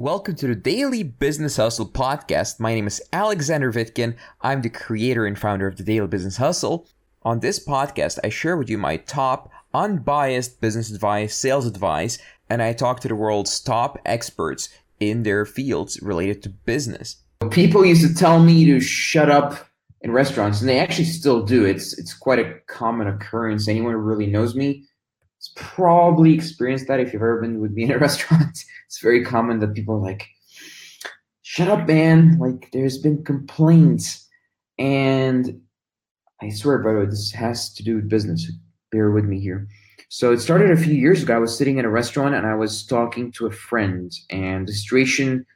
Welcome to the Daily Business Hustle podcast. My name is Alexander Vitkin. I'm the creator and founder of the Daily Business Hustle. On this podcast, I share with you my top unbiased business advice, sales advice, and I talk to the world's top experts in their fields related to business. People used to tell me to shut up in restaurants, and they actually still do. It's it's quite a common occurrence. Anyone who really knows me has probably experienced that. If you've ever been with me in a restaurant, it's very common that people are like, "Shut up, man!" Like there's been complaints, and I swear, by the way, this has to do with business. Bear with me here. So it started a few years ago. I was sitting in a restaurant and I was talking to a friend, and the situation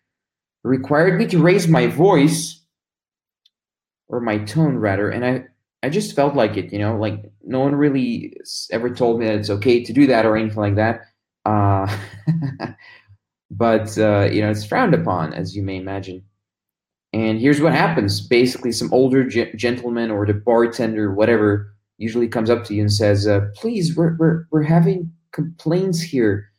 required me to raise my voice or my tone rather and i i just felt like it you know like no one really ever told me that it's okay to do that or anything like that. Uh, but uh, you know it's frowned upon as you may imagine. And here's what happens. Basically some older ge- gentleman or the bartender whatever usually comes up to you and says uh, please we're, we're, we're having complaints here.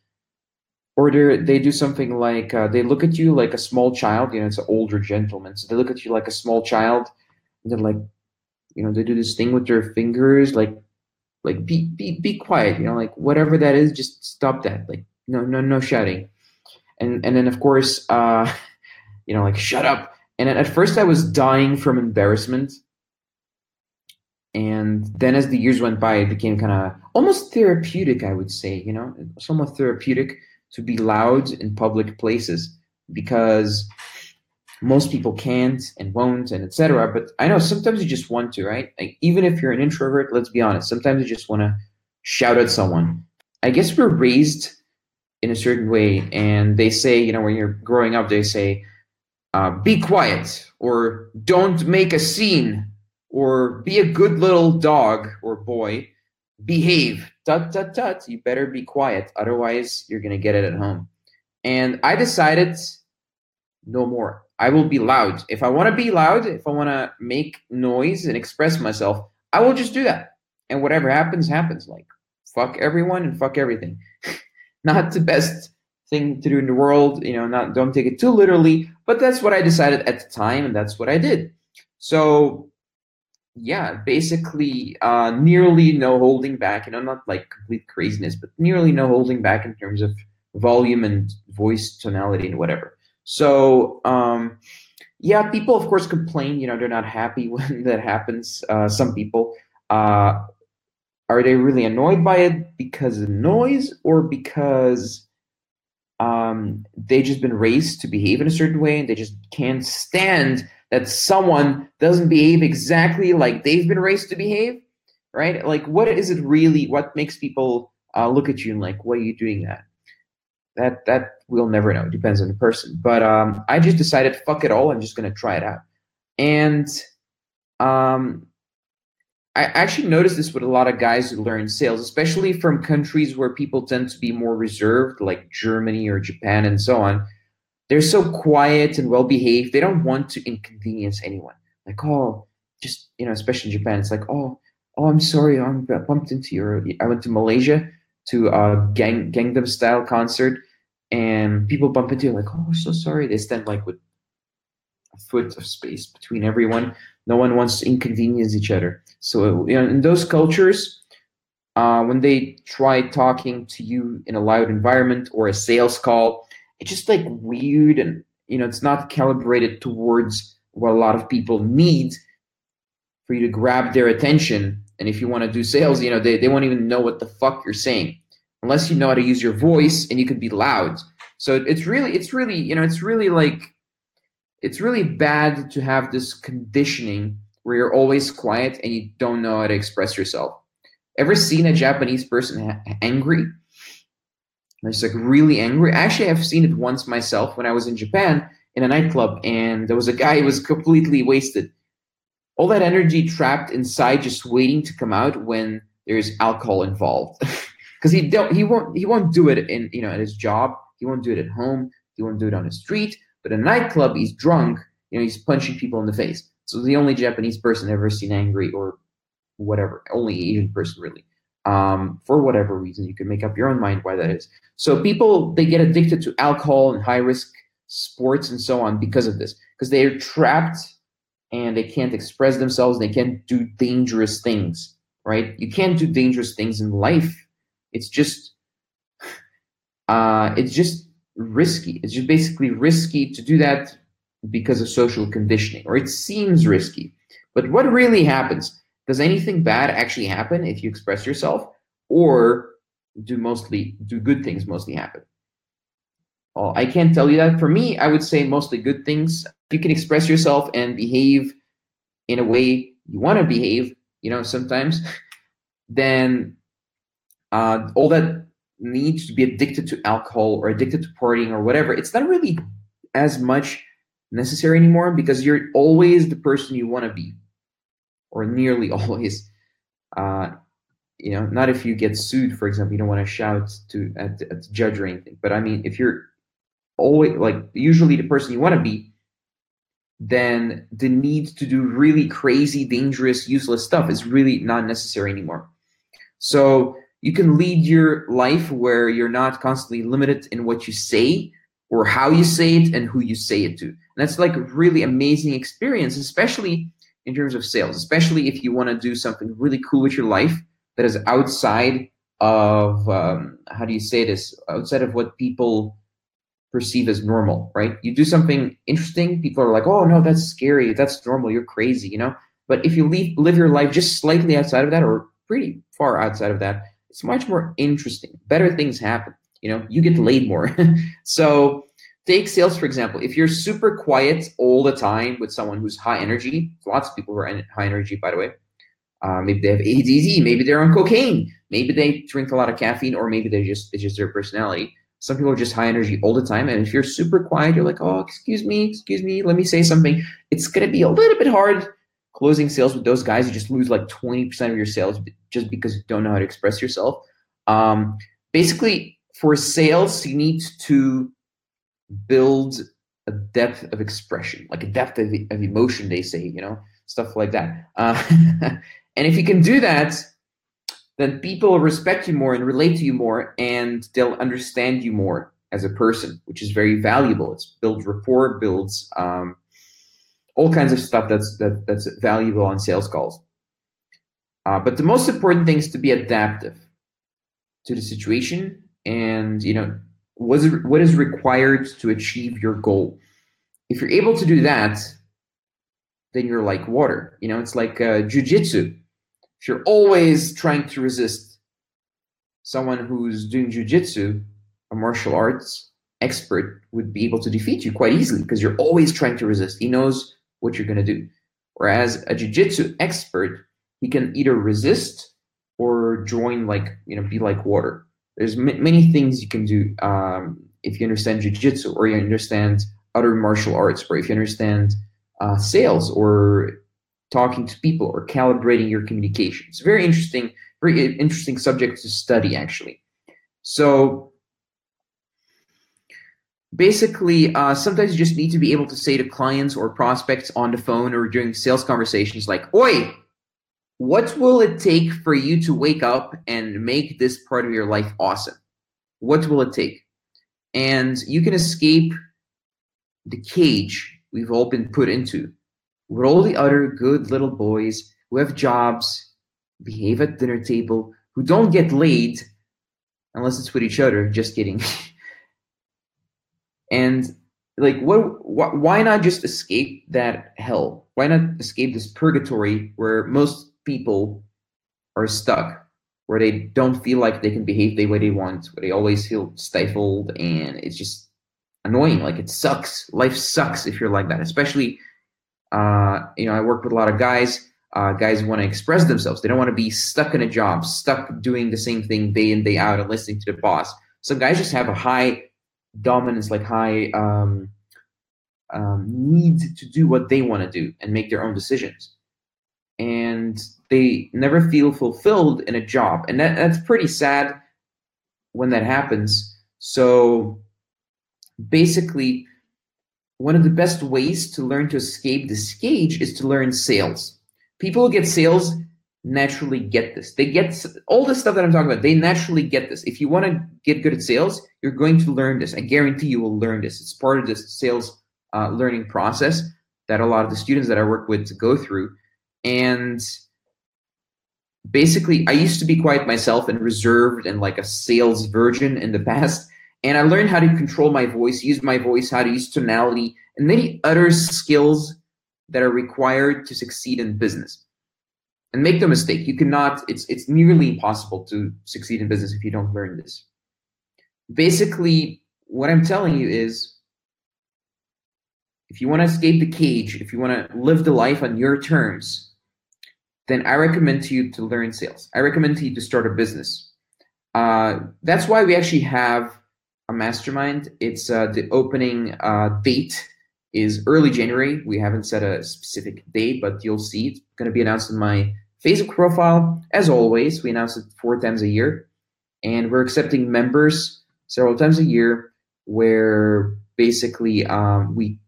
Or they they do something like uh, they look at you like a small child you know it's an older gentleman so they look at you like a small child. And they're like you know they do this thing with their fingers like like be be be quiet you know like whatever that is just stop that like no no no shouting. And and then of course uh you know like shut up. And at first i was dying from embarrassment. And then as the years went by it became kind of almost therapeutic i would say you know somewhat therapeutic to be loud in public places because most people can't and won't and etc but i know sometimes you just want to right? Like, even if you're an introvert let's be honest sometimes you just want to shout at someone. I guess we're raised in a certain way and they say you know when you're growing up they say uh, be quiet or don't make a scene or be a good little dog or boy. Behave. Tut tut tut you better be quiet otherwise you're gonna get it at home. And i decided no more I will be loud. If I want to be loud, if I want to make noise and express myself, I will just do that. And whatever happens, happens. Like, fuck everyone and fuck everything. not the best thing to do in the world, you know, not don't take it too literally, but that's what I decided at the time and that's what I did. So yeah, basically uh nearly no holding back, you know, not like complete craziness, but nearly no holding back in terms of volume and voice tonality and whatever. So um, yeah, people of course complain. You know, they're not happy when that happens. Uh, some people uh, are they really annoyed by it because of noise or because um, they just been raised to behave in a certain way and they just can't stand that someone doesn't behave exactly like they've been raised to behave, right? Like, what is it really? What makes people uh, look at you and like, why are you doing that? That that we'll never know. It depends on the person. But um, I just decided, fuck it all. I'm just gonna try it out. And um, I actually noticed this with a lot of guys who learn sales, especially from countries where people tend to be more reserved, like Germany or Japan and so on. They're so quiet and well behaved. They don't want to inconvenience anyone. Like, oh, just you know, especially in Japan, it's like, oh, oh, I'm sorry, I'm bumped into your. I went to Malaysia to a gang Gangnam Style concert, and people bump into you like, oh, so sorry. They stand like with a foot of space between everyone. No one wants to inconvenience each other. So you know, in those cultures, uh, when they try talking to you in a loud environment or a sales call, it's just like weird and you know it's not calibrated towards what a lot of people need for you to grab their attention. And if you want to do sales, you know they, they won't even know what the fuck you're saying unless you know how to use your voice and you can be loud. So it's really, it's really, you know, it's really like, it's really bad to have this conditioning where you're always quiet and you don't know how to express yourself. Ever seen a Japanese person ha- angry? It's like really angry. Actually, I've seen it once myself when I was in Japan in a nightclub, and there was a guy who was completely wasted. All that energy trapped inside, just waiting to come out when there's alcohol involved. because he don't he won't he won't do it in you know at his job. He won't do it at home. He won't do it on the street. But in a nightclub he's drunk you know he's punching people in the face. So the only japanese person ever seen angry or whatever only asian person really. Um, for whatever reason you can make up your own mind why that is. So people they get addicted to alcohol and high risk sports, and so on because of this. Because they are trapped and they can't express themselves. They can't do dangerous things, right? You can't do dangerous things in life. It's just, uh, it's just risky. It's just basically risky to do that because of social conditioning, or it seems risky. But what really happens? Does anything bad actually happen if you express yourself, or do mostly do good things mostly happen? Well, I can't tell you that. For me, I would say mostly good things. You can express yourself and behave in a way you want to behave, you know, sometimes, then uh, all that needs to be addicted to alcohol or addicted to partying or whatever, it's not really as much necessary anymore because you're always the person you want to be, or nearly always. Uh, you know, not if you get sued, for example, you don't want to shout to at, at the judge or anything. But I mean, if you're always like usually the person you want to be, then the need to do really crazy, dangerous, useless stuff is really not necessary anymore. So you can lead your life where you're not constantly limited in what you say or how you say it and who you say it to. And that's like a really amazing experience, especially in terms of sales, especially if you want to do something really cool with your life that is outside of um, how do you say this outside of what people perceive as normal, right? You do something interesting, people are like, oh no, that's scary, that's normal, you're crazy, you know? But if you leave, live your life just slightly outside of that or pretty far outside of that, it's much more interesting. Better things happen, you know, you get laid more. so take sales, for example. If you're super quiet all the time with someone who's high energy, lots of people who are high energy, by the way, uh, maybe they have ADD, maybe they're on cocaine, maybe they drink a lot of caffeine, or maybe they just it's just their personality some people are just high energy all the time. And if you're super quiet, you're like, oh, excuse me, excuse me, let me say something. It's going to be a little bit hard closing sales with those guys. You just lose like 20% of your sales just because you don't know how to express yourself. Um, basically, for sales, you need to build a depth of expression, like a depth of, of emotion, they say, you know, stuff like that. Uh, and if you can do that, then people will respect you more and relate to you more and they'll understand you more as a person, which is very valuable. It builds rapport, builds um, all kinds of stuff that's that, that's valuable on sales calls. Uh, but the most important thing is to be adaptive to the situation and you know what is, what is required to achieve your goal. If you're able to do that, then you're like water. You know, it's like uh, jujitsu you're always trying to resist someone who's doing jujitsu, a martial arts expert would be able to defeat you quite easily because you're always trying to resist. He knows what you're going to do. Whereas a jiu-jitsu expert, he can either resist or join like, you know, be like water. There's m- many things you can do um, if you understand jiu-jitsu or you understand other martial arts or if you understand uh, sales or talking to people or calibrating your communication. It's very interesting, very interesting subject to study actually. So basically, uh, sometimes you just need to be able to say to clients or prospects on the phone or during sales conversations like, "Oi, what will it take for you to wake up and make this part of your life awesome? What will it take?" And you can escape the cage we've all been put into with all the other good little boys who have jobs, behave at dinner table, who don't get laid unless it's with each other. Just kidding. and like, what, what? Why not just escape that hell? Why not escape this purgatory where most people are stuck, where they don't feel like they can behave the way they want, where they always feel stifled, and it's just annoying. Like it sucks. Life sucks if you're like that, especially uh, you know, I work with a lot of guys. Uh, guys want to express themselves. They don't want to be stuck in a job, stuck doing the same thing day in day out and listening to the boss. Some guys just have a high dominance, like high um, um, need to do what they want to do and make their own decisions, and they never feel fulfilled in a job, and that, that's pretty sad when that happens. So basically one of the best ways to learn to escape this cage is to learn sales. People who get sales naturally get this. They get all the stuff that I'm talking about. They naturally get this. If you want to get good at sales, you're going to learn this. I guarantee you will learn this. It's part of this sales uh, learning process that a lot of the students that I work with go through. And basically, I used to be quite myself and reserved and like a sales virgin in the past. And I learned how to control my voice, use my voice, how to use tonality, and many other skills that are required to succeed in business. And make no mistake, you cannot, it's it's nearly impossible to succeed in business if you don't learn this. Basically, what I'm telling you is if you want to escape the cage, if you want to live the life on your terms, then I recommend to you to learn sales. I recommend to you to start a business. Uh, that's why we actually have a mastermind. It's uh, the opening uh, date is early January. We haven't set a specific date, but you'll see it's going to be announced in my Facebook profile. As always, we announce it four times a year, and we're accepting members several times a year. Where basically um, we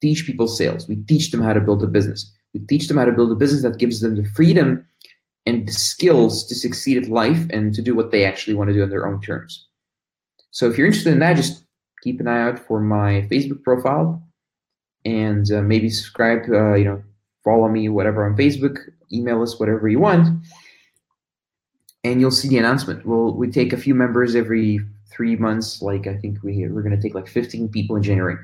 teach people sales. We teach them how to build a business. We teach them how to build a business that gives them the freedom and the skills to succeed at life and to do what they actually want to do on their own terms. So if you're interested in that, just keep an eye out for my Facebook profile and uh, maybe subscribe, uh, you know, follow me, whatever on Facebook, email us, whatever you want. And you'll see the announcement. We'll, we take a few members every three months. Like I think we, we're going to take like 15 people in January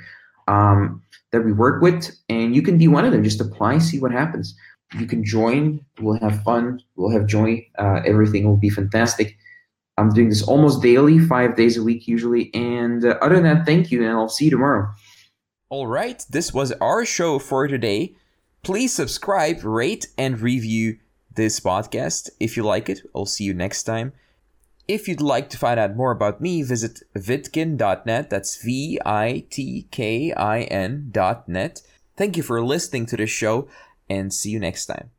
um, that we work with. And you can be one of them. Just apply, see what happens. You can join. We'll have fun. We'll have joy. Uh, everything will be fantastic. I'm doing this almost daily, five days a week usually. And uh, other than that, thank you, and I'll see you tomorrow. All right, this was our show for today. Please subscribe, rate, and review this podcast if you like it. I'll see you next time. If you'd like to find out more about me, visit vitkin.net. That's V I T K I N.net. Thank you for listening to this show and see you next time.